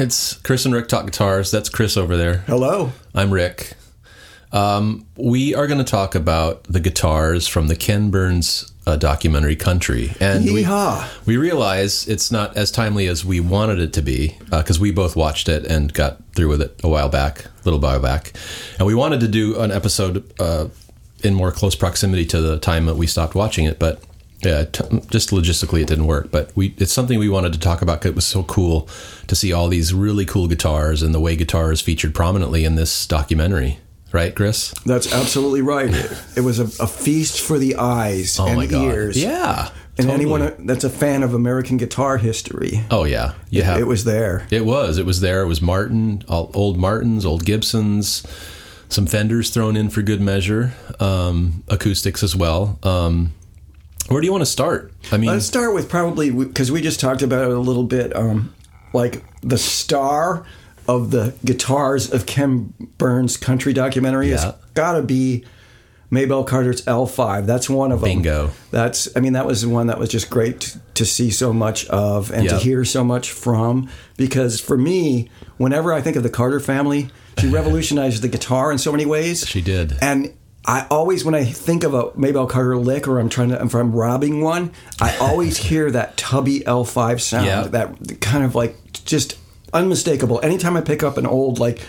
It's Chris and Rick Talk Guitars. That's Chris over there. Hello. I'm Rick. Um, we are going to talk about the guitars from the Ken Burns uh, documentary Country. And we, Yeehaw. we realize it's not as timely as we wanted it to be because we both watched it and got through with it a while back, a little while back. And we wanted to do an episode uh, in more close proximity to the time that we stopped watching it, but yeah, t- just logistically it didn't work. But we it's something we wanted to talk about 'cause it was so cool to see all these really cool guitars and the way guitars featured prominently in this documentary. Right, Chris? That's absolutely right. It, was a, a feast for the eyes Oh and my god! ears. Yeah, And totally. anyone that's a fan of American guitar history, Oh yeah, you have. it was there. It was. It was there. It was Martin, all, old Martins, old Gibsons, some Fenders thrown in for good measure, um, acoustics as well. Um, where do you want to start? I mean, Let's start with probably because we just talked about it a little bit. Um, like the star of the guitars of Ken Burns' country documentary Yeah. has got to be Maybelle Carter's L5. That's one of them. Bingo. That's I mean that was the one that was just great to, to see so much of and to hear so much from because for me, whenever I think of the Carter family, she revolutionized the guitar in so many ways. She did. And I always, when I think of a Maybelle Carter lick, or I'm trying to, if I'm robbing one, I always hear that tubby L5 sound, Yeah. that kind of like just unmistakable. Anytime I pick up an old like,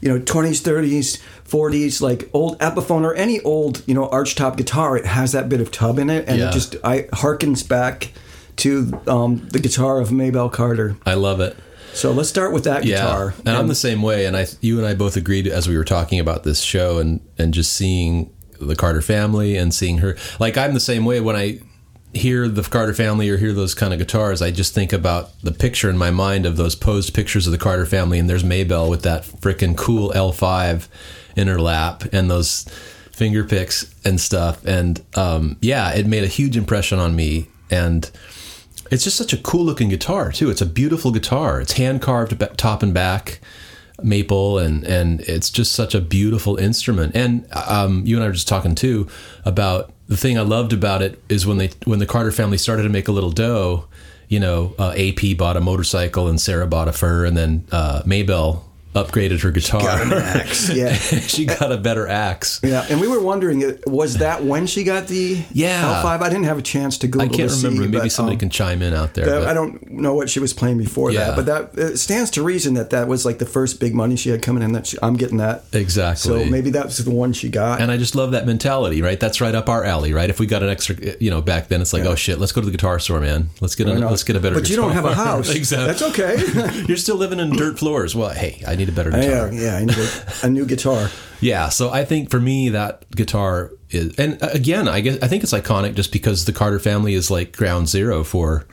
you know, 20s, 30s, 40s, like old Epiphone or any old, you know, archtop guitar, it has that bit of tub in it, and Yeah. it just I harkens back to um, the guitar of Maybelle Carter. I love it. So let's start with that Yeah, guitar. and I'm the same way. And I, you and I both agreed as we were talking about this show and and just seeing the Carter family and seeing her. Like I'm the same way when I hear the Carter family or hear those kind of guitars. I just think about the picture in my mind of those posed pictures of the Carter family, and there's Maybelle with that freaking cool L5 in her lap and those finger picks and stuff. And um, yeah, it made a huge impression on me. And it's just such a cool looking guitar too. It's a beautiful guitar. It's hand carved top and back maple and and it's just such a beautiful instrument. And um, you and I were just talking too about the thing I loved about it is when they when the Carter family started to make a little dough. You know, uh, AP bought a motorcycle and Sarah bought a fur, and then uh, Maybelle upgraded her guitar. Got an axe, yeah. she got a better axe. Yeah, and we were wondering, uh, was that when she got the Yeah. L5? I didn't have a chance to Google I can't remember. see, Maybe but, somebody um, can chime in out there. that- but- I don't know what she was playing before Yeah. that, but that it stands to reason that that was like the first big money she had coming in. That she, I'm getting that Exactly. So maybe that was the one she got. And I just love that mentality, right? That's right up our alley, right? If we got an extra, you know, back then it's like, oh shit, let's go to the guitar store, man. Let's get a, let's get a better. But you don't have a house. exactly. That's okay. You're still living in dirt floors. Well, hey, I need a better yeah, guitar. yeah, I need a, a new guitar. Yeah. So I think for me that guitar is, and uh, again, I guess I think it's iconic just because the Carter family is like ground zero for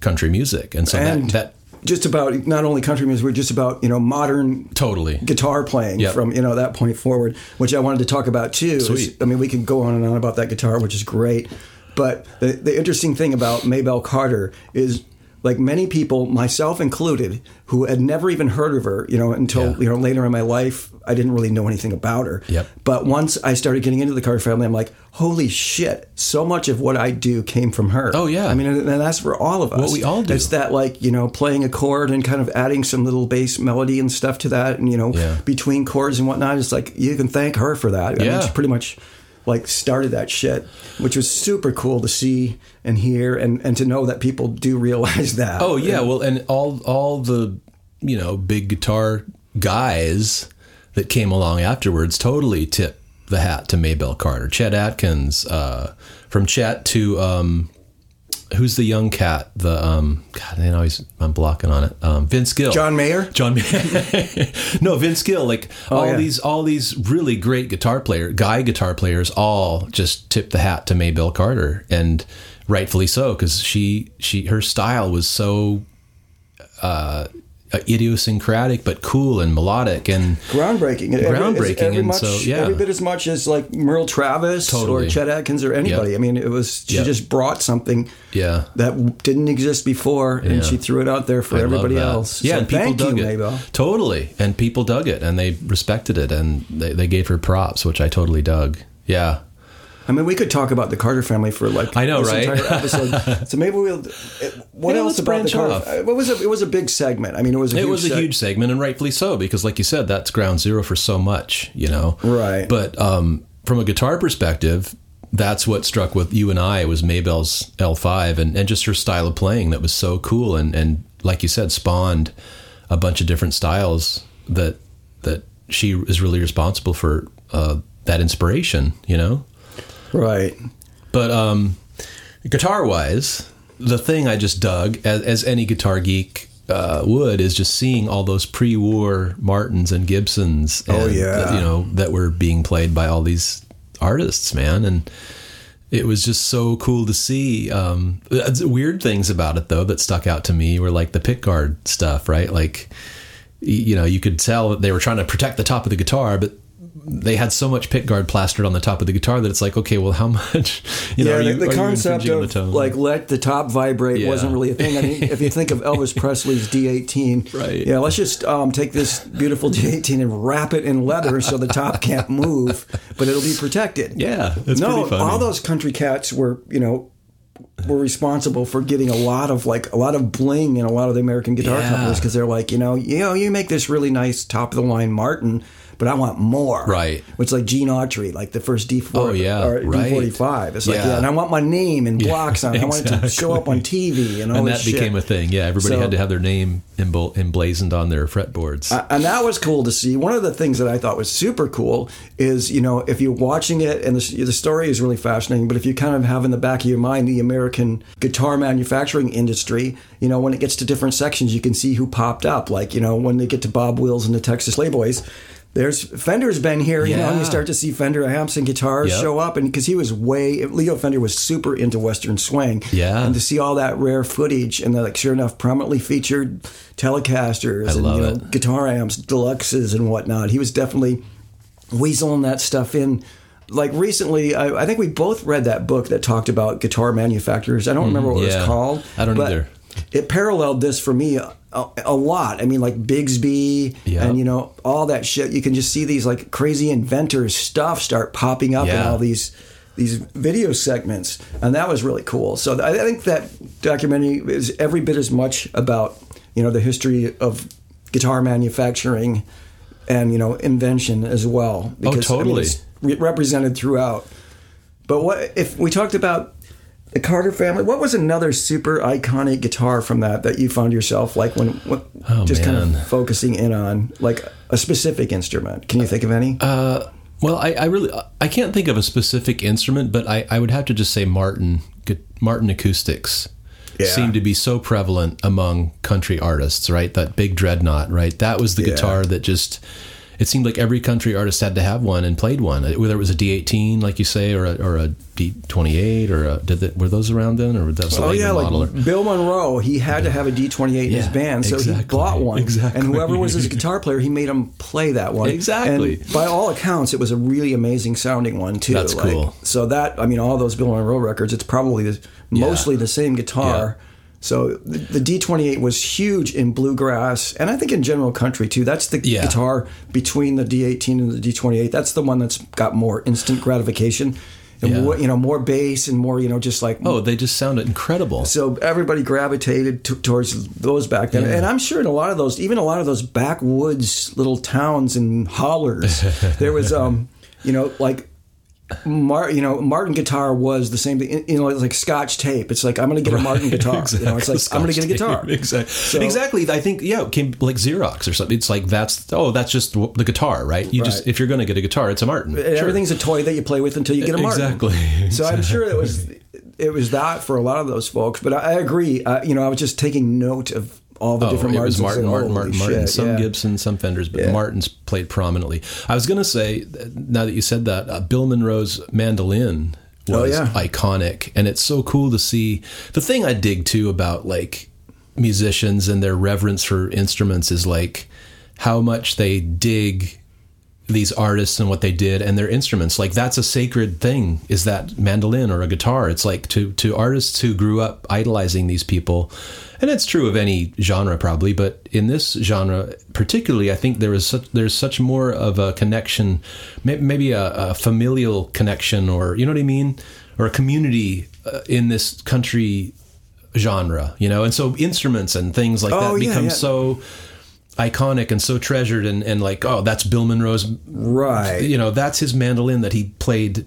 country music, and so And that that just about not only country music, we're just about you know modern totally guitar playing Yep. from you know that point forward, which I wanted to talk about too. is- I mean, we can go on and on about that guitar, which is great. But the the interesting thing about Maybelle Carter is, like many people, myself included, who had never even heard of her, you know, until Yeah. you know later in my life, I didn't really know anything about her. Yep. But once I started getting into the Carter family, I'm like, holy shit! So much of what I do came from her. Oh, yeah. I mean, and that's for all of us. What we all do. It's that like you know playing a chord and kind of adding some little bass melody and stuff to that and you know Yeah. between chords and whatnot it's like you can thank her for that I Yeah. mean, she pretty much like started that shit which was super cool to see and hear and and to know that people do realize that. Oh yeah, well, and all all the you know big guitar guys that came along afterwards totally tip the hat to Maybelle Carter, Chet Atkins, uh, from Chet to um, who's the young cat? The um, God, I always I'm blocking on it. Um, Vince Gill, John Mayer John Mayer. no, Vince Gill. Like all Oh, yeah. these, all these really great guitar player, guy guitar players, all just tip the hat to Maybelle Carter, and rightfully so because she, she, her style was so uh, Uh, idiosyncratic but cool and melodic and groundbreaking Groundbreaking, every and much, so, yeah. every bit as much as like Merle Travis Totally. or Chet Atkins or anybody Yep. I mean it was she Yep. just brought something yeah. that didn't exist before and she threw it out there for I everybody else Yeah, so and people thank dug you it. Maybelle Totally. And people dug it and they respected it and they, they gave her props, which I totally dug. Yeah. I mean, we could talk about the Carter family for like I know, right? entire episode. so maybe we'll. What Yeah, else about the Carter? off. What was it? It was a big segment. I mean, it was a It huge was a seg- huge segment, and rightfully so, because, like you said, that's ground zero for so much, you know. Right. But um, from a guitar perspective, that's what struck with you and I was Maybelle's L5, and, and just her style of playing that was so cool, and and like you said, spawned a bunch of different styles that that she is really responsible for uh, that inspiration, you know. Right. But um, guitar wise, the thing I just dug, as, as any guitar geek uh, would, is just seeing all those pre-war Martins and Gibsons. Oh, yeah. you know that were being played by all these artists, man, and it was just so cool to see. Um, weird things about it though that stuck out to me were like the pickguard stuff, right? Like, you know, you could tell that they were trying to protect the top of the guitar, but they had so much pickguard plastered on the top of the guitar that it's like, okay, well, how much? You know, yeah, you- the concept of the like let the top vibrate Yeah. wasn't really a thing. I mean, if you think of Elvis Presley's D18, Right. Yeah, let's just um, take this beautiful D18 and wrap it in leather so the top can't move, but it'll be protected. yeah, no, pretty funny. all those country cats were, you know, were responsible for getting a lot of like a lot of bling in a lot of the American guitar Yeah. companies because they're like, you know, you know, you make this really nice top of the line Martin, but I want more. Right. Which like Gene Autry, like the first D4 Oh, yeah, or right. D45. It's like, Yeah. yeah, and I want my name in blocks on it. I want it to show up on TV and all and that became shit. a thing. Yeah, everybody So- had to have their name emblazoned on their fretboards. and that was cool to see. One of the things that I thought was super cool is, you know, if you're watching it and the, the story is really fascinating, but if you kind of have in the back of your mind the American guitar manufacturing industry, you know, when it gets to different sections, you can see who popped up. Like, you know, when they get to Bob Wills and the Texas Playboys, there's Fender's been here, you know, and you start to see Fender amps and guitars Yep. show up, and because he was way Leo Fender was super into Western swing, Yeah. and to see all that rare footage and the like, sure enough, prominently featured Telecasters and love you know, it. guitar amps, deluxes and whatnot. He was definitely weaseling that stuff in. Like recently, I, I think we both read that book that talked about guitar manufacturers. I don't remember what it Mm-hmm. was called. I don't either. It paralleled this for me a, a, a lot. I mean, like Bigsby Yeah. and you know all that shit. You can just see these like crazy inventors stuff start popping up in all these these video segments, and that was really cool. So I I think that documentary is every bit as much about you know the history of guitar manufacturing and you know invention as well. Oh, I mean, Oh, totally. it's re- represented throughout. But what if we talked about the Carter family? What was another super iconic guitar from that that you found yourself like when, when Oh, just kind of focusing in on like a specific instrument? Can you think of any? Uh, well, I, I really I can't think of a specific instrument, but I, I would have to just say Martin Martin acoustics Yeah. seem to be so prevalent among country artists, right? That big dreadnought, right? That was the Yeah. guitar that just it seemed like every country artist had to have one and played one, whether it was a D18, like you say, or a, or a D28, or a, did that, were those around then, or was that was Oh yeah, model? like Bill Monroe, he had to have a D twenty eight in his band, so he bought one. exactly. And whoever was his guitar player, he made him play that one. Exactly. And by all accounts, it was a really amazing sounding one too. That's Like, cool. So that I mean, all those Bill Monroe records, it's probably the, mostly the same guitar. So the, the D twenty eight was huge in bluegrass, and I think in general country too. That's the Yeah. guitar between the D eighteen and the D twenty eight. That's the one that's got more instant gratification. And Yeah. more, you know, more bass and more, you know, just like oh, they just sounded incredible. so everybody gravitated t- towards those back then, Yeah. and I'm sure in a lot of those, even a lot of those backwoods little towns and hollers, there was, um, you know, like. Mar- you know, Martin guitar was the same thing. You know, it's like Scotch tape. It's like I'm going to get a Martin guitar. You know, it's like I'm going to get a guitar. exactly. So- exactly. I think yeah, it came like Xerox or something. It's like that's oh, that's just the guitar, right? You just if you're going to get a guitar, it's a Martin. Sure. Everything's a toy that you play with until you get a Martin. Exactly. So I'm sure it was it was that for a lot of those folks. But I, I agree. Uh, you know, I was just taking note of all the Oh, different it was Martins. Martin, I was Martin, like, Martin, "Holy Martin. shit," Some yeah. Gibson, some Fenders, but Yeah. Martins played prominently. I was going to say, now that you said that, uh, Bill Monroe's mandolin was Oh, yeah. iconic, and it's so cool to see. The thing I dig too about like musicians and their reverence for instruments is like how much they dig these artists and what they did and their instruments. Like that's a sacred thing. Is that mandolin or a guitar? It's like to to artists who grew up idolizing these people, and it's true of any genre probably, but in this genre particularly, I think there is such there's such more of a connection, maybe a, a familial connection, or you know what I mean, or a community uh, in this country genre, you know, and so instruments and things like Oh, that yeah, become yeah. so iconic and so treasured and, and like oh that's bill monroe's Right. you know that's his mandolin that he played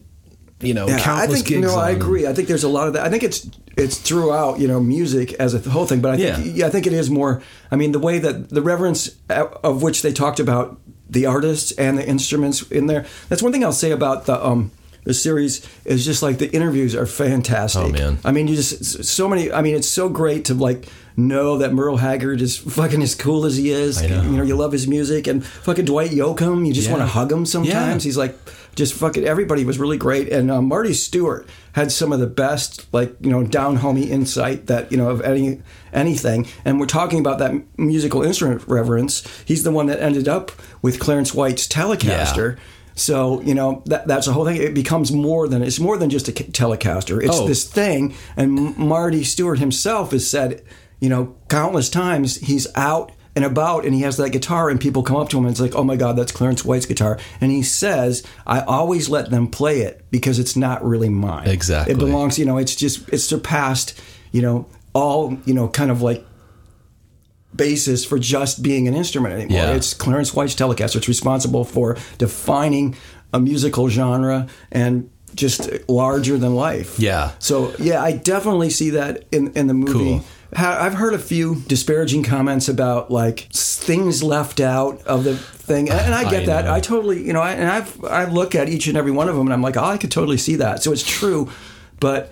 you know Yeah, I countless think gigs no, I agree. I think there's a lot of that. I think it's it's throughout, you know, music as a whole thing. But I think Yeah. yeah, I think it is more. I mean, the way that the reverence of which they talked about the artists and the instruments in there. That's one thing I'll say about the um the series is just like the interviews are fantastic. Oh, man. I mean, you just so many. I mean, it's so great to like know that Merle Haggard is fucking as cool as he is. I know. You know, you love his music and fucking Dwight Yoakam. You just Yeah. want to hug him sometimes. Yeah. He's like just fucking everybody was really great and uh, marty stuart had some of the best like you know down homey insight that you know of any anything and we're talking about that musical instrument reverence he's the one that ended up with clarence white's telecaster So you know that that's the whole thing. It becomes more than it's more than just a telecaster. It's Oh. this thing. And Marty Stuart himself has said, you know, countless times he's out and about and he has that guitar and people come up to him and it's like, oh my God, that's Clarence White's guitar. And he says, I always let them play it because it's not really mine. Exactly. It belongs, you know, it's just it's surpassed, you know, all, you know, kind of like basis for just being an instrument anymore. Yeah. It's Clarence White's Telecaster. It's responsible for defining a musical genre and just larger than life. Yeah. So yeah, I definitely see that in in the movie. Cool. I've heard a few disparaging comments about like things left out of the thing, and, and I get I that. I totally, you know, I, and I've I look at each and every one of them, and I'm like, oh, I could totally see that. So it's true, but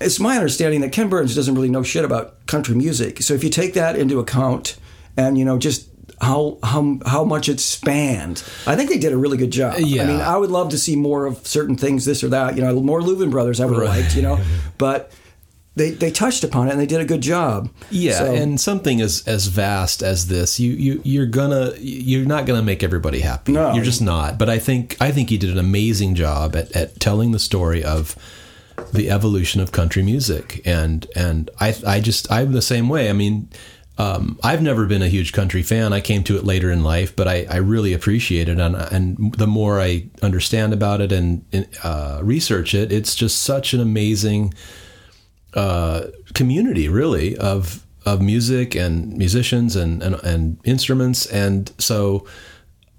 it's my understanding that Ken Burns doesn't really know shit about country music. So if you take that into account, and you know, just how how how much it spanned, I think they did a really good job. Yeah. I mean, I would love to see more of certain things, this or that. You know, more Louvin brothers I would have Right. liked. You know, but. They, they touched upon it and they did a good job. Yeah, So- and something as as vast as this, you you you're gonna you're not gonna make everybody happy. No. You're just not. But I think I think he did an amazing job at, at telling the story of the evolution of country music, and and I I just I'm the same way. I mean. Um, I've never been a huge country fan. I came to it later in life, but I, I really appreciate it, and and the more I understand about it and uh, research it, it's just such an amazing uh, community really of of music and musicians and, and and instruments and so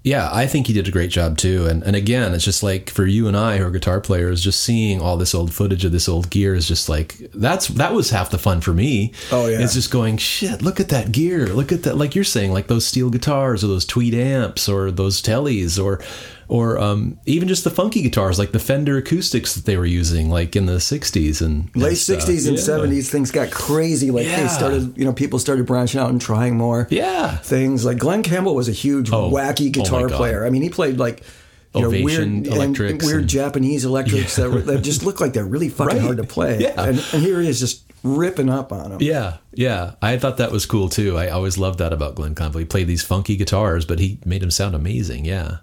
yeah i think he did a great job too. And and again it's just like for you and i who are guitar players just seeing all this old footage of this old gear is just like that's that was half the fun for me. Oh, yeah. it's just going shit look at that gear. Look at that like you're saying like those steel guitars or those tweed amps or those tellies or or um, even just the funky guitars like the fender acoustics that they were using like in the 60s and late and stuff. 60s and Yeah. 70s things got crazy like Yeah. they started you know people started branching out and trying more Yeah. things like glen campbell was a huge Oh, wacky oh guitar my God. player i mean he played like you know, Ovation weird, electrics and weird and- Japanese electrics that, were, that just look like they're really fucking Right. hard to play. Yeah. And, and here he is just ripping up on them. Yeah, yeah. I thought that was cool too. I always loved that about Glen Campbell. He played these funky guitars, but he made them sound amazing. Yeah.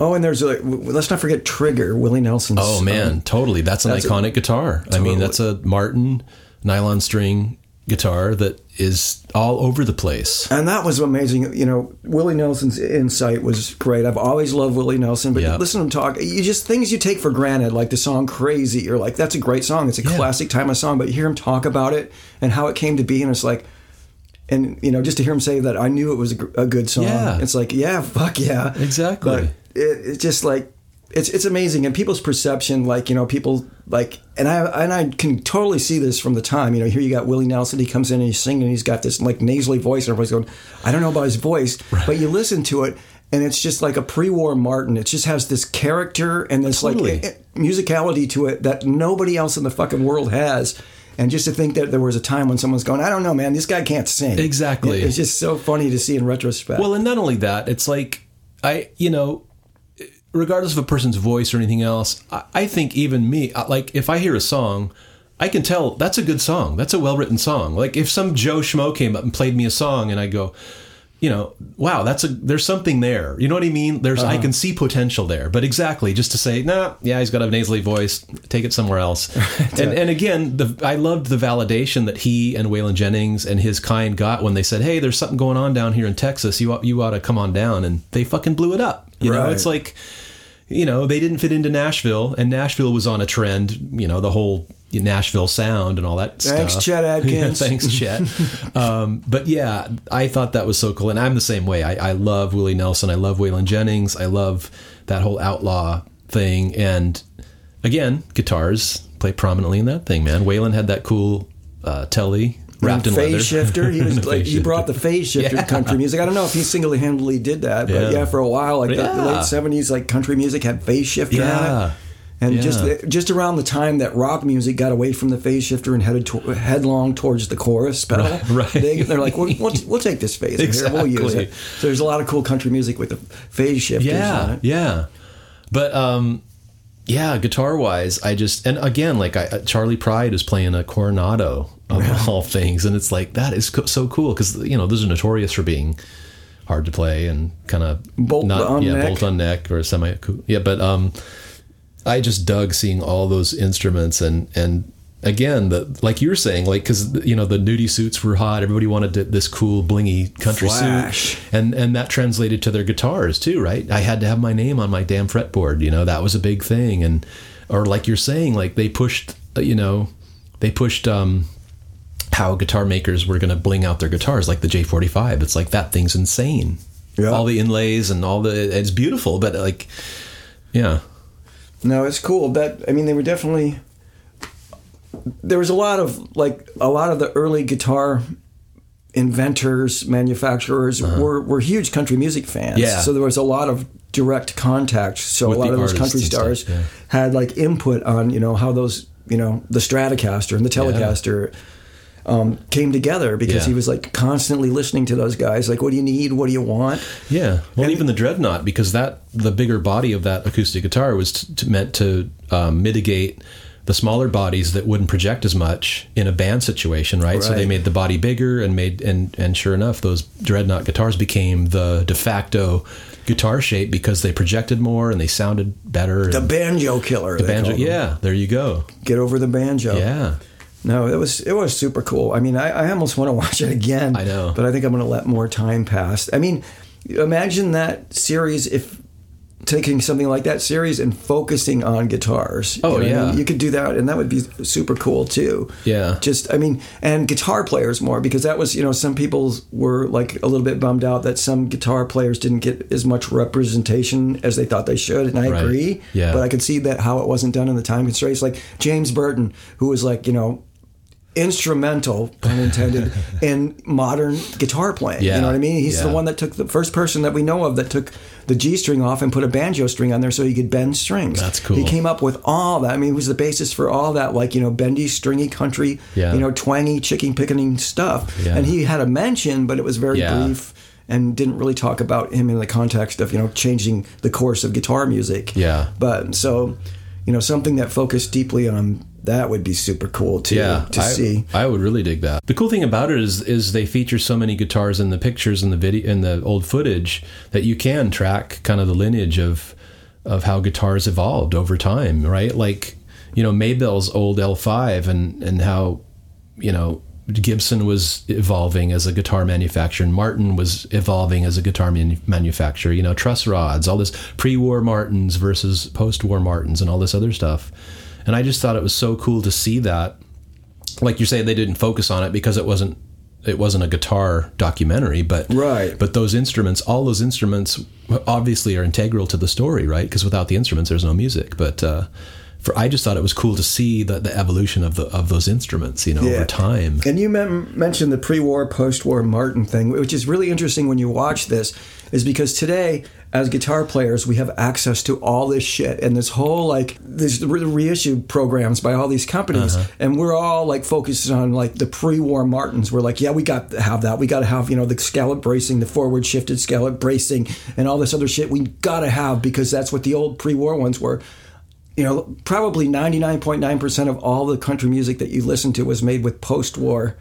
Oh, and there's a, let's not forget Trigger, Willie Nelson's. Oh man, um, totally. That's an that's a- iconic guitar. I mean, that's a Martin nylon string guitar that is all over the place. And that was amazing. You know, Willie Nelson's insight was great. I've always loved Willie Nelson, but Yeah. listen to him talk. You just things you take for granted, like the song "Crazy." You're like, "That's a great song. It's a Yeah. classic time of song." But you hear him talk about it and how it came to be, and it's like, and you know, just to hear him say that, I knew it was a, a good song. Yeah. It's like, yeah, fuck yeah, Exactly. But it, it's just like. It's, it's amazing. And people's perception like you know people like and I and I can totally see this from the time you know here you got Willie Nelson he comes in and he's singing and he's got this like nasally voice and everybody's going I don't know about his voice but you listen to it and it's just like a pre-war Martin. It just has this character and this Totally. like eh, musicality to it that nobody else in the fucking world has. And just to think that there was a time when someone's going I don't know man this guy can't sing. Exactly. it's just so funny to see in retrospect. Well, and not only that, it's like I, you know, regardless of a person's voice or anything else, I, I think even me, like if I hear a song, I can tell that's a good song. That's a well written song. Like if some Joe Schmo came up and played me a song, and I go, you know, wow, that's a there's something there. You know what I mean? There's I uh-huh. can see potential there. But exactly, just to say, nah, yeah, he's got a nasally voice. Take it somewhere else. and and again, the I loved the validation that he and Waylon Jennings and his kind got when they said, hey, there's something going on down here in Texas. You ought, you ought to come on down, and they fucking blew it up. You know, it's like you know, they didn't fit into Nashville, and Nashville was on a trend. You know, the whole Nashville sound and all that Thanks, stuff. Chet Atkins. Yeah, thanks, Chet. um, but yeah, I thought that was so cool, and I'm the same way. I, I love Willie Nelson. I love Waylon Jennings. I love that whole outlaw thing, and again, guitars play prominently in that thing. Man, Waylon had that cool uh, telly wrapped in phase leather. shifter. He was like he brought the phase shifter Yeah. to country music. I don't know if he single handedly did that, but Yeah. yeah, for a while, like the, the late seventies, like country music had phase shifter on Yeah. it. And just Yeah. just around the time that rock music got away from the phase shifter and headed to, headlong towards the chorus pedal, Right, right. They, they're like, we'll, we'll, we'll take this phase here, we'll use it. So there's a lot of cool country music with the phase shifters on yeah it. yeah but um yeah guitar wise i just and again like I, charley pride is playing a coronado of all things. And it's like that is co- so cool because you know those are notorious for being hard to play and kind of Bolt on yeah neck. bolt on neck or semi yeah but um i just dug seeing all those instruments and and again the like you're saying like because you know the nudie suits were hot. Everybody wanted to, this cool blingy country Flash. suit and and that translated to their guitars too right? I had to have my name on my damn fretboard you know that was a big thing. And or like you're saying like they pushed you know they pushed um how guitar makers were going to bling out their guitars like the j45 it's like that thing's insane Yeah. all the inlays and all the it's beautiful but like yeah No, it's cool. That I mean, they were definitely. There was a lot of like a lot of the early guitar inventors, manufacturers were were huge country music fans. Uh-huh. Yeah. So there was a lot of direct contact. So With a lot of those country and stuff, stars yeah. had like input on you know how those you know the Stratocaster and the Telecaster. Um, came together because Yeah. he was like constantly listening to those guys. Like, what do you need? What do you want? Yeah, well, even the dreadnought because that the bigger body of that acoustic guitar was t- t- meant to um, mitigate the smaller bodies that wouldn't project as much in a band situation, right? So they made the body bigger and made and and sure enough, those dreadnought guitars became the de facto guitar shape because they projected more and they sounded better. The banjo killer. the banjo, yeah, there you go. Get over the banjo. Yeah, No, it was it was super cool. I mean, I, I almost want to watch it again. I know. but I think I'm going to let more time pass. I mean, imagine that series if taking something like that series and focusing on guitars. Oh, You know what I yeah. mean? you could do that, and that would be super cool too. Yeah. just I mean, and guitar players more because that was you know some people were like a little bit bummed out that some guitar players didn't get as much representation as they thought they should, and I Right. agree. Yeah. but I could see that how it wasn't done in the time constraints. Like James Burton, who was like you know instrumental, pun intended, in modern guitar playing. Yeah. You know what I mean? He's the one that took the first person that we know of that took the G string off and put a banjo string on there so he could bend strings. That's cool. He came up with all that. I mean, he was the basis for all that, like, you know, bendy, stringy country, Yeah. you know, twangy, chicken picketing stuff. Yeah. And he had a mention, but it was very Yeah. brief and didn't really talk about him in the context of, you know, changing the course of guitar music. Yeah. But so, you know, something that focused deeply on that would be super cool too yeah, to I, see. I would really dig that. The cool thing about it is is they feature so many guitars in the pictures and the video in the old footage that you can track kind of the lineage of of how guitars evolved over time, right? Like, you know, Maybelle's old L5 and and how, you know, Gibson was evolving as a guitar manufacturer, and Martin was evolving as a guitar manu- manufacturer. You know, truss rods, all this pre-war Martins versus post-war Martins, and all this other stuff. And I just thought it was so cool to see that. Like you say, they didn't focus on it because it wasn't it wasn't a guitar documentary, but Right. But those instruments, all those instruments, obviously are integral to the story, right? Because without the instruments, there's no music. But uh, for I just thought it was cool to see the, the evolution of the of those instruments, you know, over time. And you mem- mentioned the pre-war, post-war Martin thing, which is really interesting when you watch this, is because today, as guitar players, we have access to all this shit and this whole like this re- reissued programs by all these companies, Uh-huh. and we're all like focused on like the pre-war Martins. We're like, yeah, we got to have that. We got to have you know the scallop bracing, the forward shifted scallop bracing, and all this other shit. We got to have because that's what the old pre-war ones were you know, probably 99.9% of all the country music that you listen to was made with post war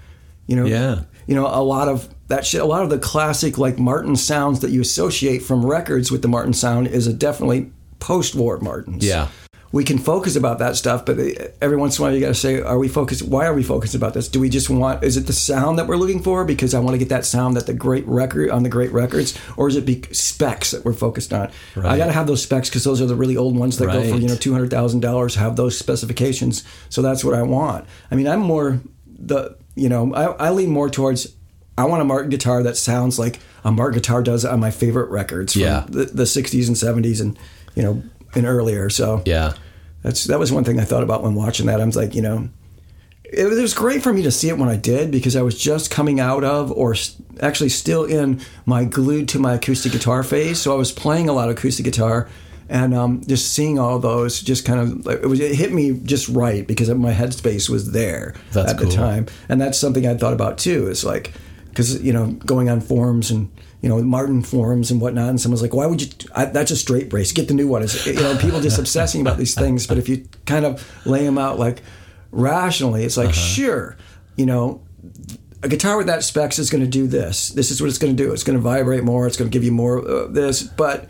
You know, Yeah. You know, a lot of that shit, a lot of the classic like Martin sounds that you associate from records with the Martin sound is a definitely post-war Martins. Yeah. we can focus about that stuff, but every once in a while you got to say, are we focused? Why are we focused about this? Do we just want? Is it the sound that we're looking for? Because I want to get that sound that the great record on the great records, or is it be specs that we're focused on? I got to have those specs because those are the really old ones that go for you know two hundred thousand dollars. Have those specifications, so that's what I want. I mean, I'm more the you know I, I lean more towards. I want a Martin guitar that sounds like a Martin guitar does on my favorite records from Yeah. the, the 60s and 70s and you know and earlier. So Yeah. that's that was one thing I thought about when watching that. I was like, you know, it, was- it was great for me to see it when I did because I was just coming out of, or actually still in my glued to my acoustic guitar phase. So I was playing a lot of acoustic guitar, and um, just seeing all those just kind of it was it hit me just right because my headspace was there That's at cool. the time, and that's something I thought about too. Is like because you know going on forums and you know Martin forums and whatnot, and someone's like, "Why would you? I, that's a straight brace. Get the new one." It's, you know, people just obsessing about these things, but if you kind of lay them out like rationally, it's like, Uh-huh. sure, you know, a guitar with that specs is going to do this. This is what it's going to do. It's going to vibrate more. It's going to give you more of this. But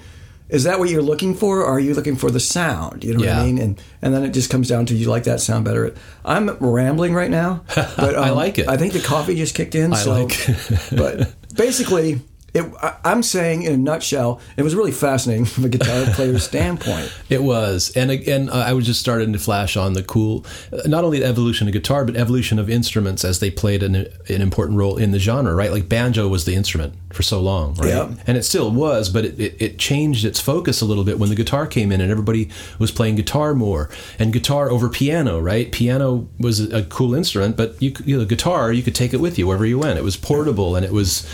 is that what you're looking for? Or are you looking for the sound? You know what Yeah. I mean? And and then it just comes down to you like that sound better. I'm rambling right now, but um, I like it. I think the coffee just kicked in. I so, like- but basically. It, I, I'm saying, in a nutshell, it was really fascinating from a guitar player's standpoint. It was, and again, uh, I was just starting to flash on the cool, uh, not only the evolution of guitar, but evolution of instruments as they played an, an important role in the genre. Right, like banjo was the instrument for so long, right, Yeah. and it still was, but it, it, it changed its focus a little bit when the guitar came in, and everybody was playing guitar more, and guitar over piano. Right, piano was a, cool instrument, but you, you know, guitar you could take it with you wherever you went. It was portable, and it was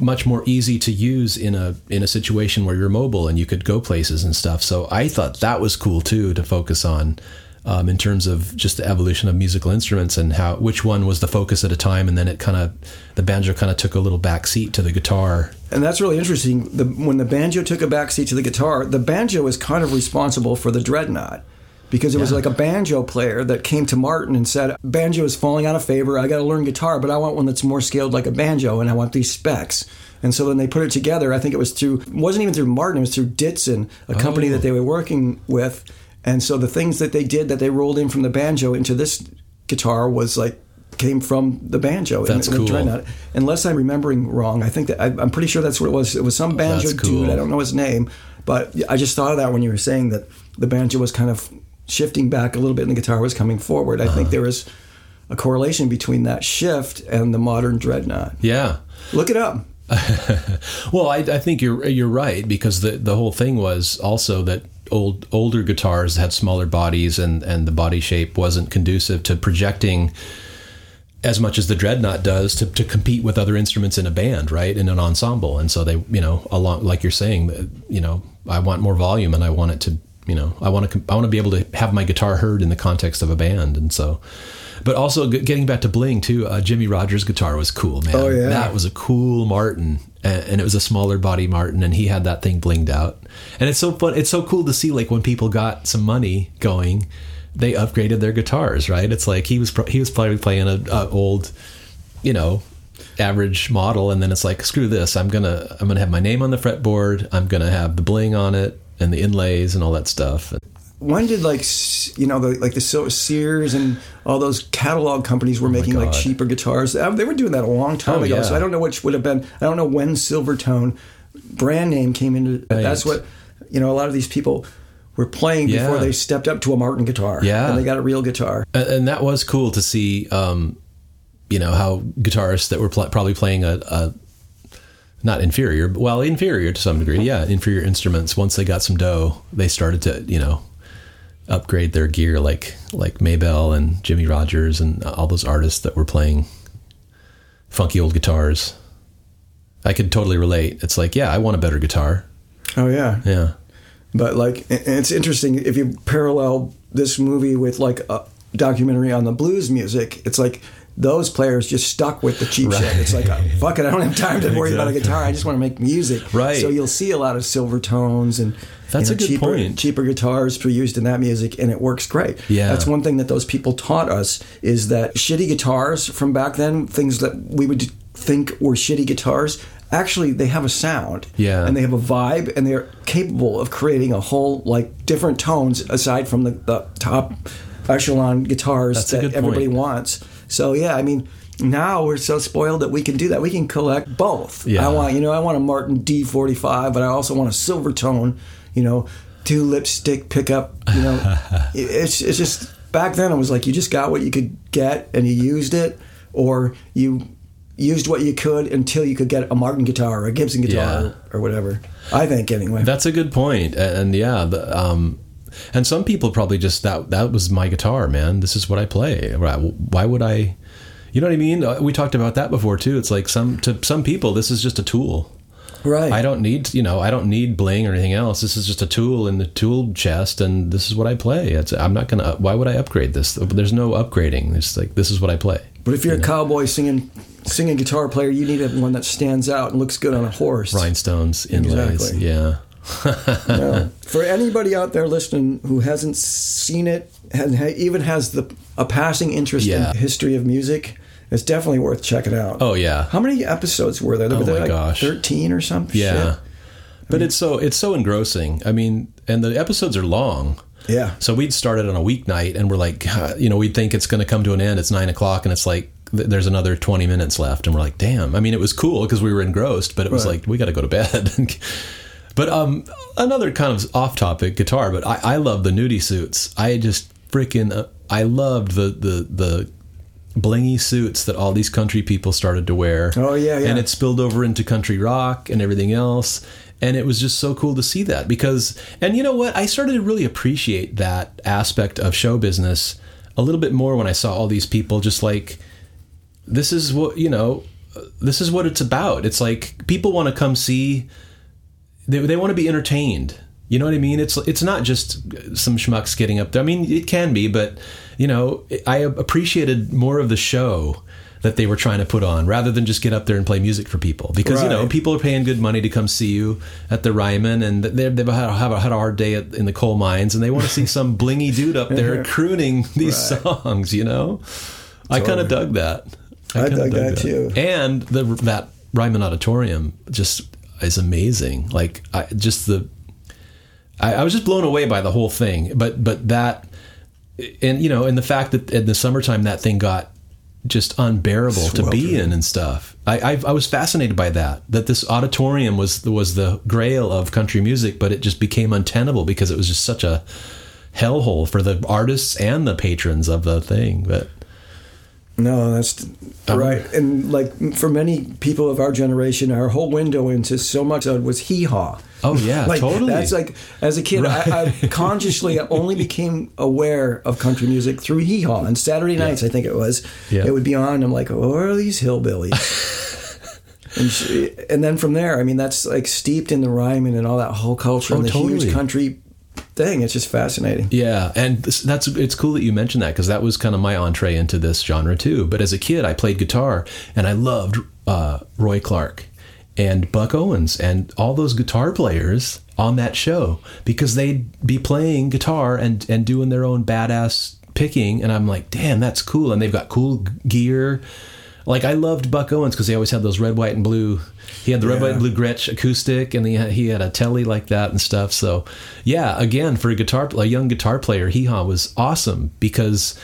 much more easy to use in a in a situation where you're mobile and you could go places and stuff. So I thought that was cool too to focus on um, in terms of just the evolution of musical instruments and how which one was the focus at a time, and then it kind of the banjo kind of took a little back seat to the guitar. And that's really interesting. The, when the banjo took a back seat to the guitar, the banjo is kind of responsible for the dreadnought because it was like a banjo player that came to Martin and said, "Banjo is falling out of favor. I got to learn guitar, but I want one that's more scaled like a banjo, and I want these specs." And so then they put it together. I think it was through wasn't even through Martin; it was through Ditson, a company Oh. that they were working with. And so the things that they did that they rolled in from the banjo into this guitar was like came from the banjo. That's in the cool. Unless I'm remembering wrong, I think that I, I'm pretty sure that's what it was. It was some banjo cool. dude. I don't know his name, but I just thought of that when you were saying that the banjo was kind of shifting back a little bit and the guitar was coming forward. I Uh-huh. think there was a correlation between that shift and the modern dreadnought. Yeah. Look it up. Well, I, I think you're you're right because the the whole thing was also that old older guitars had smaller bodies and and the body shape wasn't conducive to projecting as much as the dreadnought does to, to compete with other instruments in a band, right, in an ensemble. And so they, you know, along like you're saying, you know, I want more volume and I want it to, you know, I want to I want to be able to have my guitar heard in the context of a band, and so. But also getting back to Bling too, uh, Jimmie Rodgers' guitar was cool, man. Oh, yeah. that was a cool Martin, and, it was a smaller body Martin, and he had that thing blinged out. And it's so fun. It's so cool to see, like when people got some money going, they upgraded their guitars, right? It's like he was pro- he was probably playing a, a old, you know, average model, and then it's like screw this. I'm gonna I'm gonna have my name on the fretboard. I'm gonna have the bling on it and the inlays and all that stuff. When did like you know the, like the Sears and all those catalog companies were making like Oh cheaper guitars? Uh, They were doing that a long time Oh, ago. yeah. So I don't know which would have been. I don't know when Silvertone brand name came into. But that's what you know. A lot of these people were playing before they stepped up to a Martin guitar. Yeah. and they got a real guitar. and, and that was cool to see um you know how guitarists that were pl- probably playing a, a not inferior but- well inferior to some degree. Yeah inferior instruments. Once they got some dough they started to you know upgrade their gear like like Maybelle and Jimmie Rodgers and all those artists that were playing funky old guitars. I could totally relate. It's like yeah I want a better guitar. Oh yeah, yeah. But like it's interesting if you parallel this movie with like a documentary on the blues music. It's like those players just stuck with the cheap shit. It's like, uh, fuck it, I don't have time to worry about a guitar. I just want to make music. Right. So you'll see a lot of silver tones and That's you a good cheaper, point. cheaper guitars for used in that music, and it works great. Yeah. That's one thing that those people taught us is that shitty guitars from back then, things that we would think were shitty guitars, actually they have a sound. Yeah. And they have a vibe, and they're capable of creating a whole like different tones aside from the, the top echelon guitars That's that everybody wants. So yeah, I mean. Now we're so spoiled that we can do that. We can collect both. Yeah. I want, you know, I want a Martin D45, but I also want a silver tone, you know, two lipstick pickup. You know, it's it's just back then it was like you just got what you could get and you used it, or you used what you could until you could get a Martin guitar or a Gibson guitar Yeah. or, or whatever. I think anyway. That's a good point, and, and yeah, the, um, and some people probably just that that was my guitar, man. This is what I play. Right? Why would I? You know what I mean? Uh, We talked about that before too. It's like some to some people, this is just a tool. right. I don't need, you know, I don't need bling or anything else. This is just a tool in the tool chest, and this is what I play. It's, I'm not gonna. Why would I upgrade this? There's no upgrading. It's like this is what I play. but if you're a cowboy singing singing guitar player, you need a one that stands out and looks good on a horse. Rhinestones, inlays, Exactly. yeah. Yeah. For anybody out there listening who hasn't seen it and even has the a passing interest Yeah. in history of music, it's definitely worth checking out. Oh yeah. How many episodes were there? Were Oh there my like gosh. thirteen or something? Yeah. But it's so it's so engrossing. I mean, and the episodes are long. Yeah. So we'd started on a weeknight, and we're like, you know, we'd think it's going to come to an end. It's nine o'clock, and it's like th- there's another twenty minutes left, and we're like, damn. I mean, it was cool because we were engrossed, but it was Right. like we got to go to bed. but um, another kind of off-topic guitar, but I, I love the nudie suits. I just freaking uh, I loved the the the blingy suits that all these country people started to wear. Oh, yeah, yeah. And it spilled over into country rock and everything else. And it was just so cool to see that because, and you know what? I started to really appreciate that aspect of show business a little bit more when I saw all these people just like, this is what, you know, this is what it's about. It's like people want to come see, they, they want to be entertained. You know what I mean? It's it's not just some schmucks getting up there. I mean, it can be, but you know, I appreciated more of the show that they were trying to put on rather than just get up there and play music for people because you know people are paying good money to come see you at the Ryman and they- they've had, a, had a hard day at, in the coal mines and they want to see some blingy dude up there crooning these songs you know I kind of dug that I kinda dug that too. and the that Ryman Auditorium just is amazing. Like I just the I, I was just blown away by the whole thing. But but that and you know and the fact that in the summertime that thing got just unbearable to be in and stuff. I, I I was fascinated by that. That this auditorium was was the grail of country music, but it just became untenable because it was just such a hellhole for the artists and the patrons of the thing. But No, that's Um, right. And like for many people of our generation, our whole window into so much of it was hee haw. Oh, yeah, like, totally. That's like as a kid, I, I consciously only became aware of country music through hee haw. And Saturday nights, I think it was, Yeah. it would be on. I'm like, oh, what are these hillbillies? and, she, and then from there, I mean, that's like steeped in the Ryman and all that whole culture Oh, and the totally. huge country thing. It's just fascinating. Yeah, and that's it's cool that you mentioned that because that was kind of my entree into this genre too. But as a kid, I played guitar and I loved uh, Roy Clark and Buck Owens and all those guitar players on that show because they'd be playing guitar and and doing their own badass picking, and I'm like, damn, that's cool. And they've got cool gear. Like I loved Buck Owens because he always had those red, white, and blue. He had the red, Yeah. white, and blue Gretsch acoustic, and he had, he had a telly like that and stuff. So, yeah, again, for a guitar, a young guitar player, Hee Haw was awesome because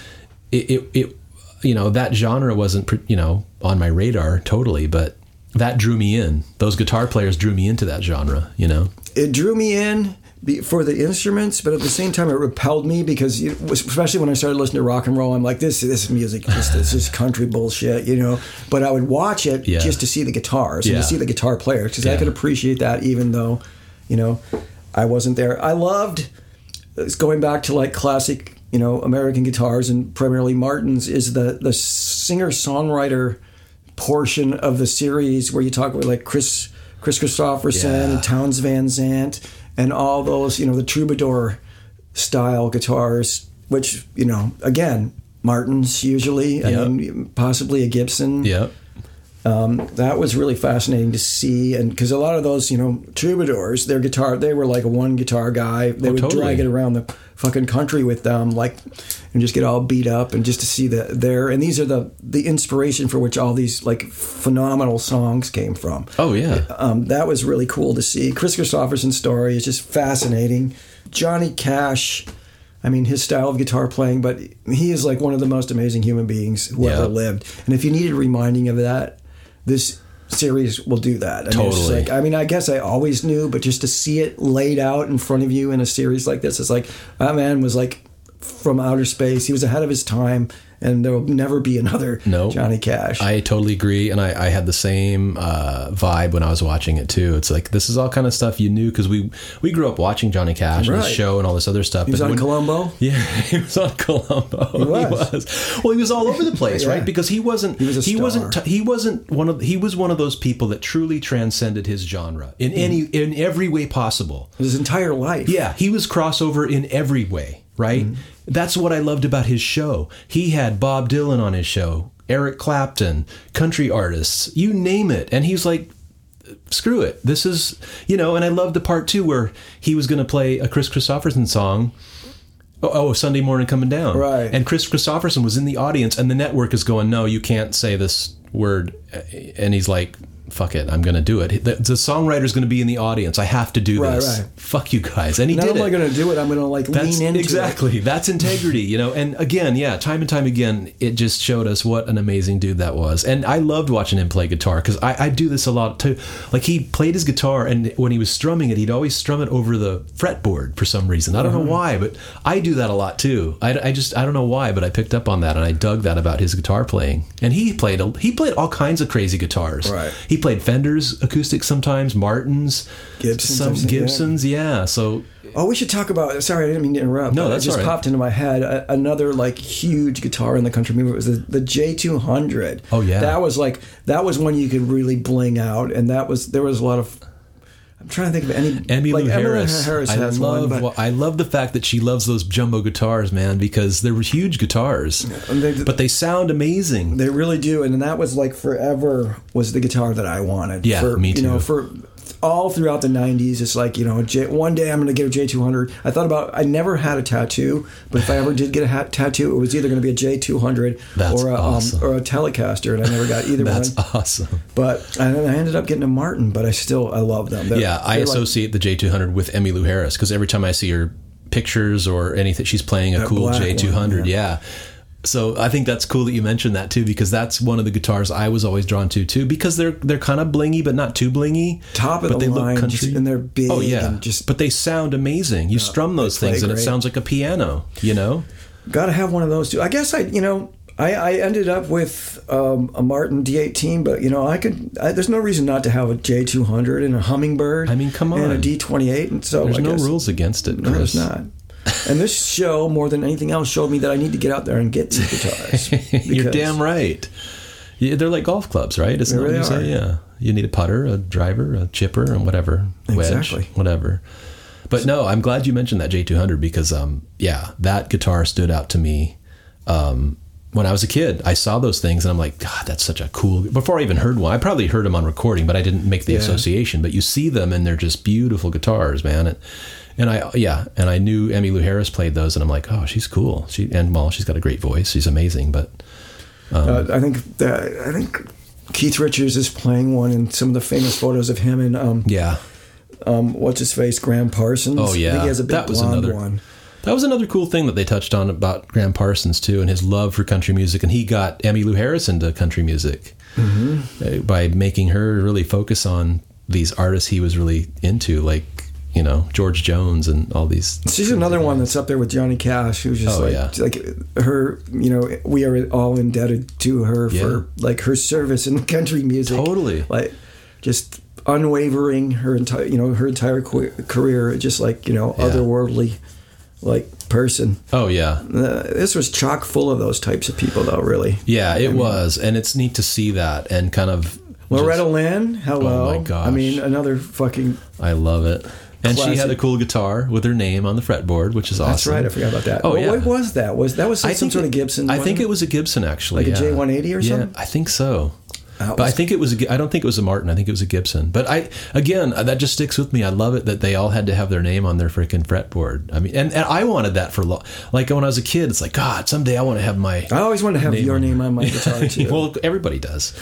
it, it, it, you know, that genre wasn't, you know, on my radar totally, but that drew me in. Those guitar players drew me into that genre. You know, it drew me in for the instruments, but at the same time, it repelled me because, you, especially when I started listening to rock and roll, I'm like, this this music, this, this is country bullshit, you know. But I would watch it Yeah. just to see the guitars and to see the guitar players because I could appreciate that, even though, you know, I wasn't there. I loved uh, it's going back to like classic, you know, American guitars and primarily Martins is the the singer songwriter portion of the series where you talk about like Kris Kris Kristofferson Yeah. and Townes Van Zandt and all those, you know, the troubadour style guitars, which, you know, again, Martins usually. I mean, possibly a Gibson. Yeah. Um, that was really fascinating to see, and because a lot of those, you know, troubadours, their guitar, they were like a one guitar guy. They Oh, would totally. drag it around the fucking country with them, like, and just get all beat up, and just to see that there. And these are the the inspiration for which all these like phenomenal songs came from. Oh yeah. Um, that was really cool to see. Kris Kristofferson's story is just fascinating. Johnny Cash, I mean, his style of guitar playing, but he is like one of the most amazing human beings who Yeah. ever lived. And if you needed reminding of that, this series will do that. I mean, Totally. like, I mean, I guess I always knew, but just to see it laid out in front of you in a series like this, it's like that man was like from outer space. He was ahead of his time, and there will never be another No. Johnny Cash. I totally agree, and I, I had the same uh, vibe when I was watching it too. It's like this is all kind of stuff you knew because we we grew up watching Johnny Cash and Right. his show and all this other stuff. he was on when- Columbo. Yeah, he was on Columbo. He was. Well, he was all over the place, Yeah. right? Because he wasn't. He was he wasn't. T- he wasn't one of. He was one of those people that truly transcended his genre in any in every way possible. His entire life. Yeah, he was crossover in every way, right? Mm-hmm. That's what I loved about his show. He had Bob Dylan on his show, Eric Clapton, country artists, you name it. And he's like, screw it. This is, you know, and I loved the part too where he was going to play a Kris Kristofferson song. Oh, oh, Sunday morning coming down. Right. And Kris Kristofferson was in the audience, and the network is going, no, you can't say this word. And he's like, fuck it, I'm going to do it. The, the songwriter's going to be in the audience. I have to do Right, this. right. Fuck you guys. And he Not did only it. going to do it, I'm going to like That's lean into exactly that's integrity, you know. And again, yeah, time and time again, it just showed us what an amazing dude that was. And I loved watching him play guitar because I, I do this a lot too. Like he played his guitar, and when he was strumming it, he'd always strum it over the fretboard for some reason. I don't Uh-huh. know why, but I do that a lot too. I, I just I don't know why, but I picked up on that, and I dug that about his guitar playing. And he played a, he played all kinds of crazy guitars. Right. He played Fenders acoustics sometimes, Martins, Gibsons, some I've yeah. Gibsons. Yeah. So Oh, we should talk about. Sorry, I didn't mean to interrupt. No, that just right. popped into my head. A, another like huge guitar in the country movement was the, the J two hundred. Oh, yeah. that was like that was one you could really bling out, and that was there was a lot of. I'm trying to think of any. Emmylou like, Harris. Harris I love. one, but I love the fact that she loves those jumbo guitars, man, because they're huge guitars, they- but they sound amazing. They really do, and that was like forever was the guitar that I wanted. Yeah, for, me You know, too. for all throughout the '90s, it's like you know, J, one day I'm going to get a J200. I thought about. I never had a tattoo, but if I ever did get a hat, tattoo, it was either going to be a J200 That's or a awesome. um, or a Telecaster, and I never got either That's one. awesome. But and then I ended up getting a Martin, but I still I love them. They're- Yeah, I they're like- associate the J200 with Emmylou Harris because every time I see her pictures or anything, she's playing a cool J200. one, yeah. So I think that's cool that you mentioned that too because that's one of the guitars I was always drawn to too because they're they're kind of blingy but not too blingy. Top of but the they line, look country and they're big Oh yeah, and just- but they sound amazing. You strum those things and it sounds like a piano. You know. Got to have one of those too. I guess I, you know, I, I ended up with um, a Martin D18, but you know, I could. I, there's no reason not to have a J200 and a Hummingbird. I mean, come and a on. D28, and so There's I no guess, rules against it. No, there's not. And this show, more than anything else, showed me that I need to get out there and get some guitars. You're damn right. Yeah, they're like golf clubs, right? Isn't They that what you really say? Yeah. You need a putter, a driver, a chipper, and whatever. Wedge, Exactly. whatever. But no, I'm glad you mentioned that J200 because, um, yeah, that guitar stood out to me. Um, when I was a kid, I saw those things and I'm like, God, that's such a cool. Before I even heard one, I probably heard them on recording, but I didn't make the Yeah. association. But you see them and they're just beautiful guitars, man. And, and I, yeah, and I knew Emmylou Harris played those, and I'm like, oh, she's cool. She and well, she's got a great voice. She's amazing, but Uh, I think that I think Keith Richards is playing one in some of the famous photos of him and um, yeah, um what's his face Gram Parsons. Oh, yeah. I think he has a big That was another- one. That was another cool thing that they touched on about Gram Parsons too, and his love for country music, and he got Emmylou Harris into country music uh, by making her really focus on these artists he was really into, like you know George Jones and all these. She's another one that's up there with Johnny Cash, who's just Oh, like yeah. like her. You know, we are all indebted to her Yeah. for like her service in country music. Totally. like just unwavering her entire you know her entire career, just like you know Yeah. otherworldly like person. Oh yeah, Uh, this was chock full of those types of people, though. Really, yeah, it was, and it's neat to see that and kind of. Loretta just- Lynn, hello. Oh, my gosh. I mean, another fucking I love it. And she had a cool guitar with her name on the fretboard, which is awesome. That's right. I forgot about that. Oh, Well, yeah. What was that? Was that was some, I some think sort it- of Gibson? I think it was a Gibson actually, Like a yeah. J180 or something. yeah. I think so. But I think it was. I don't think it was a Martin. I think it was a Gibson. But I again, that just sticks with me. I love it that they all had to have their name on their freaking fretboard. I mean, and, and I wanted that for lo- like when I was a kid. It's like God, someday I want to have my. I always wanted to have Name your on name on my guitar too. well, everybody does,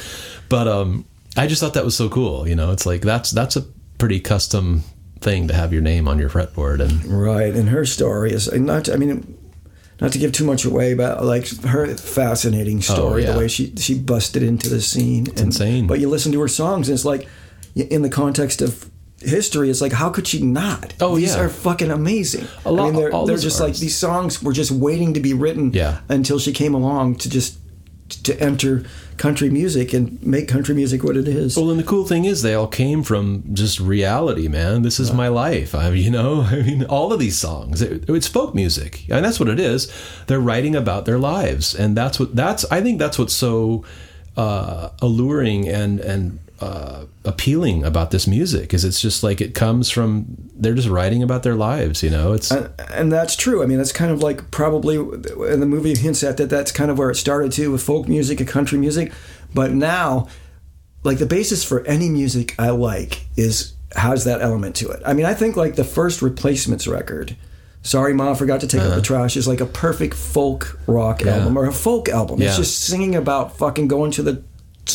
but um, I just thought that was so cool. You know, it's like that's that's a pretty custom thing to have your name on your fretboard and Right, and her story is not. To, I mean, not to give too much away, but like her fascinating oh, story, Oh, yeah. the way she she busted into the scene. It's insane. But you listen to her songs, and it's like, in the context of history, it's like, how could she not? Oh, these yeah. are fucking amazing. A lot- I mean, they're, all they're just like these songs were just waiting to be written. Yeah. Until she came along to just to enter country music and make country music what it is. Well, and the cool thing is, they all came from just reality, man. This is my life. I you know, I mean, all of these songs, it, it's folk music, and that's what it is. They're writing about their lives, and that's what that's. I think that's what's so uh, alluring and and uh, appealing about this music is it's just like it comes from they're just writing about their lives. You know, it's and, and that's true. I mean, that's kind of like probably, and the movie hints at that. That's kind of where it started too, with folk music and country music. But now, like the basis for any music I like is has that element to it. I mean, I think like the first Replacements record, "Sorry Ma, Forgot to Take Out the Trash," is like a perfect folk rock Uh-huh. Yeah. album or a folk album. It's just singing about fucking going to the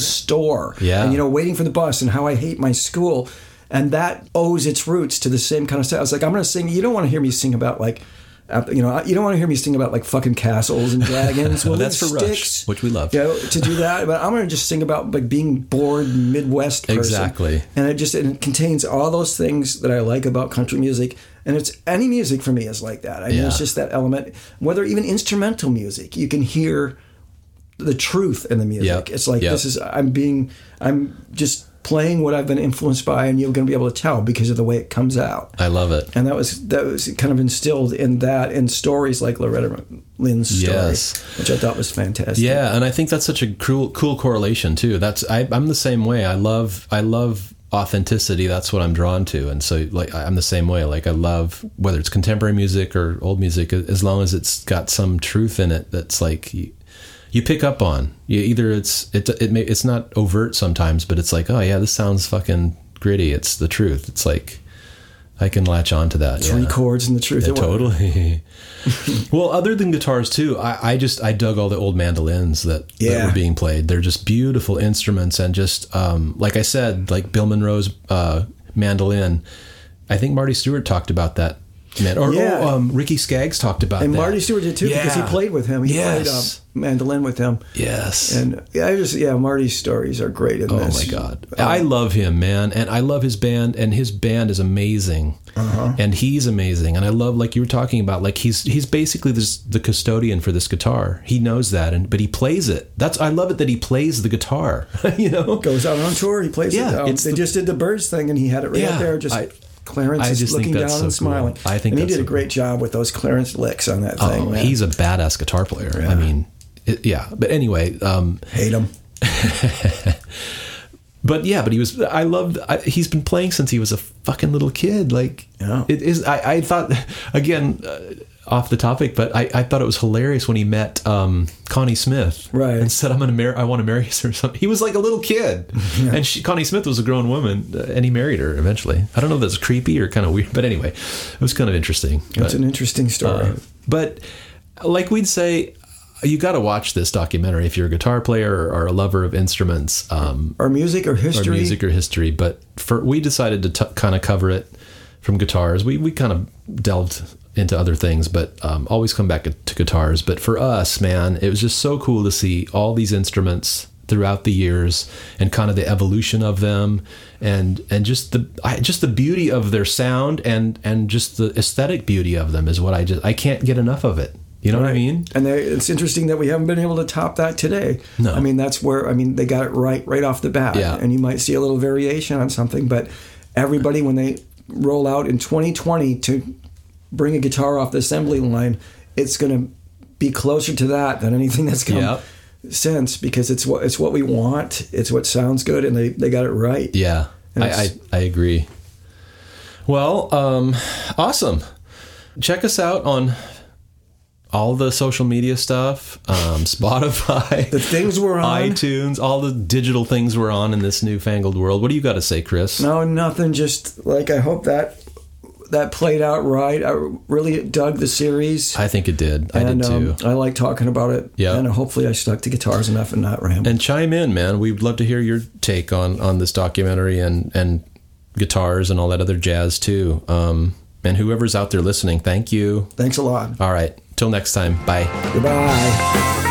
store Yeah. and you know waiting for the bus and how I hate my school. And that owes its roots to the same kind of stuff. I was like, I'm going to sing. You don't want to hear me sing about like, uh, you know, you don't want to hear me sing about like fucking castles and dragons. Well, That's for Rush, which we love. You know, to do that, but I'm going to just sing about like being bored Midwest person. Exactly. And it just and it contains all those things that I like about country music. And it's any music for me is like that. I mean, Yeah. it's just that element. Whether even instrumental music, you can hear the truth in the music. Yep. It's like Yep. this is I'm being I'm just playing what I've been influenced by, and you're going to be able to tell because of the way it comes out. I love it. And that was that was kind of instilled in that in stories like Loretta Lynn's story, Yes. which I thought was fantastic. Yeah, and I think that's such a cool, cool correlation too. That's I, I'm the same way. I love, I love authenticity. That's what I'm drawn to, and so like I'm the same way. Like I love whether it's contemporary music or old music, as long as it's got some truth in it. That's like you, pick up on. You, either it's it it may, it's not overt sometimes, but it's like oh yeah, this sounds fucking gritty. It's the truth. It's like I can latch on to that. Three yeah. chords and the truth. Yeah, totally. well, other than guitars too, I, I just I dug all the old mandolins that, that Yeah. were being played. They're just beautiful instruments, and just um, like I said, like Bill Monroe's uh, mandolin. I think Marty Stuart talked about that. Man, or, Yeah. or um, Ricky Skaggs talked about it. And that. Marty Stuart did too because he played with him. He played Yes. uh, mandolin with him. Yes. And yeah, I just yeah, Marty's stories are great in this. Oh this. my god, Uh, I love him, man, and I love his band, and his band is amazing, Uh-huh. and he's amazing, and I love like you were talking about, like he's he's basically this, the custodian for this guitar. He knows that, and but he plays it. That's I love it that he plays the guitar. you know, goes out on tour. He plays Yeah, it. Um, it's they the- just did the Byrds thing, and he had it right Yeah, up there. Just I- Clarence I is just looking down that's and so cool. smiling. I think and he did a so great job with those Clarence licks on that thing. oh, man. he's a badass guitar player. I mean, it, yeah. But anyway, um, hate him. But yeah, but he was. I loved. I, he's been playing since he was a fucking little kid. Like Yeah. it is. I, I thought again uh, off the topic, but I, I thought it was hilarious when he met um, Connie Smith. Right. and said, "I'm gonna marry. I want to marry her." Or something. He was like a little kid, and she, Connie Smith was a grown woman, uh, and he married her eventually. I don't know if that's creepy or kind of weird, but anyway, it was kind of interesting. It's an interesting story. uh, but like we'd say, you got to watch this documentary if you're a guitar player or, or a lover of instruments. Um, or music or or history. music or history. But for we decided to t- kind of cover it from guitars. We we kind of delved into other things, but um, always come back to guitars. But for us, man, it was just so cool to see all these instruments throughout the years and kind of the evolution of them and and just the I, just the beauty of their sound and and just the aesthetic beauty of them is what I just I can't get enough of it. You know what I mean? And they, it's interesting that we haven't been able to top that today. No. I mean that's where I mean they got it right right off the bat. Yeah. And you might see a little variation on something, but everybody when they roll out in 2020 to bring a guitar off the assembly line, it's going to be closer to that than anything that's come Yep. since because it's what it's what we want. It's what sounds good, and they they got it right. Yeah, I, I I agree. Well, um, awesome. Check us out on all the social media stuff, um, Spotify, The things we're on. iTunes, all the digital things we're on in this newfangled world. What do you got to say, Chris? No, nothing. Just like I hope that that played out right. I really dug the series. I think it did. I and did too. um, I like talking about it. Yeah. And hopefully I stuck to guitars enough and not ramble. and chime in, man. We'd love to hear your take on on this documentary and and guitars and all that other jazz too. Um, and whoever's out there listening, thank you. Thanks a lot. All right, till next time. Bye. Goodbye.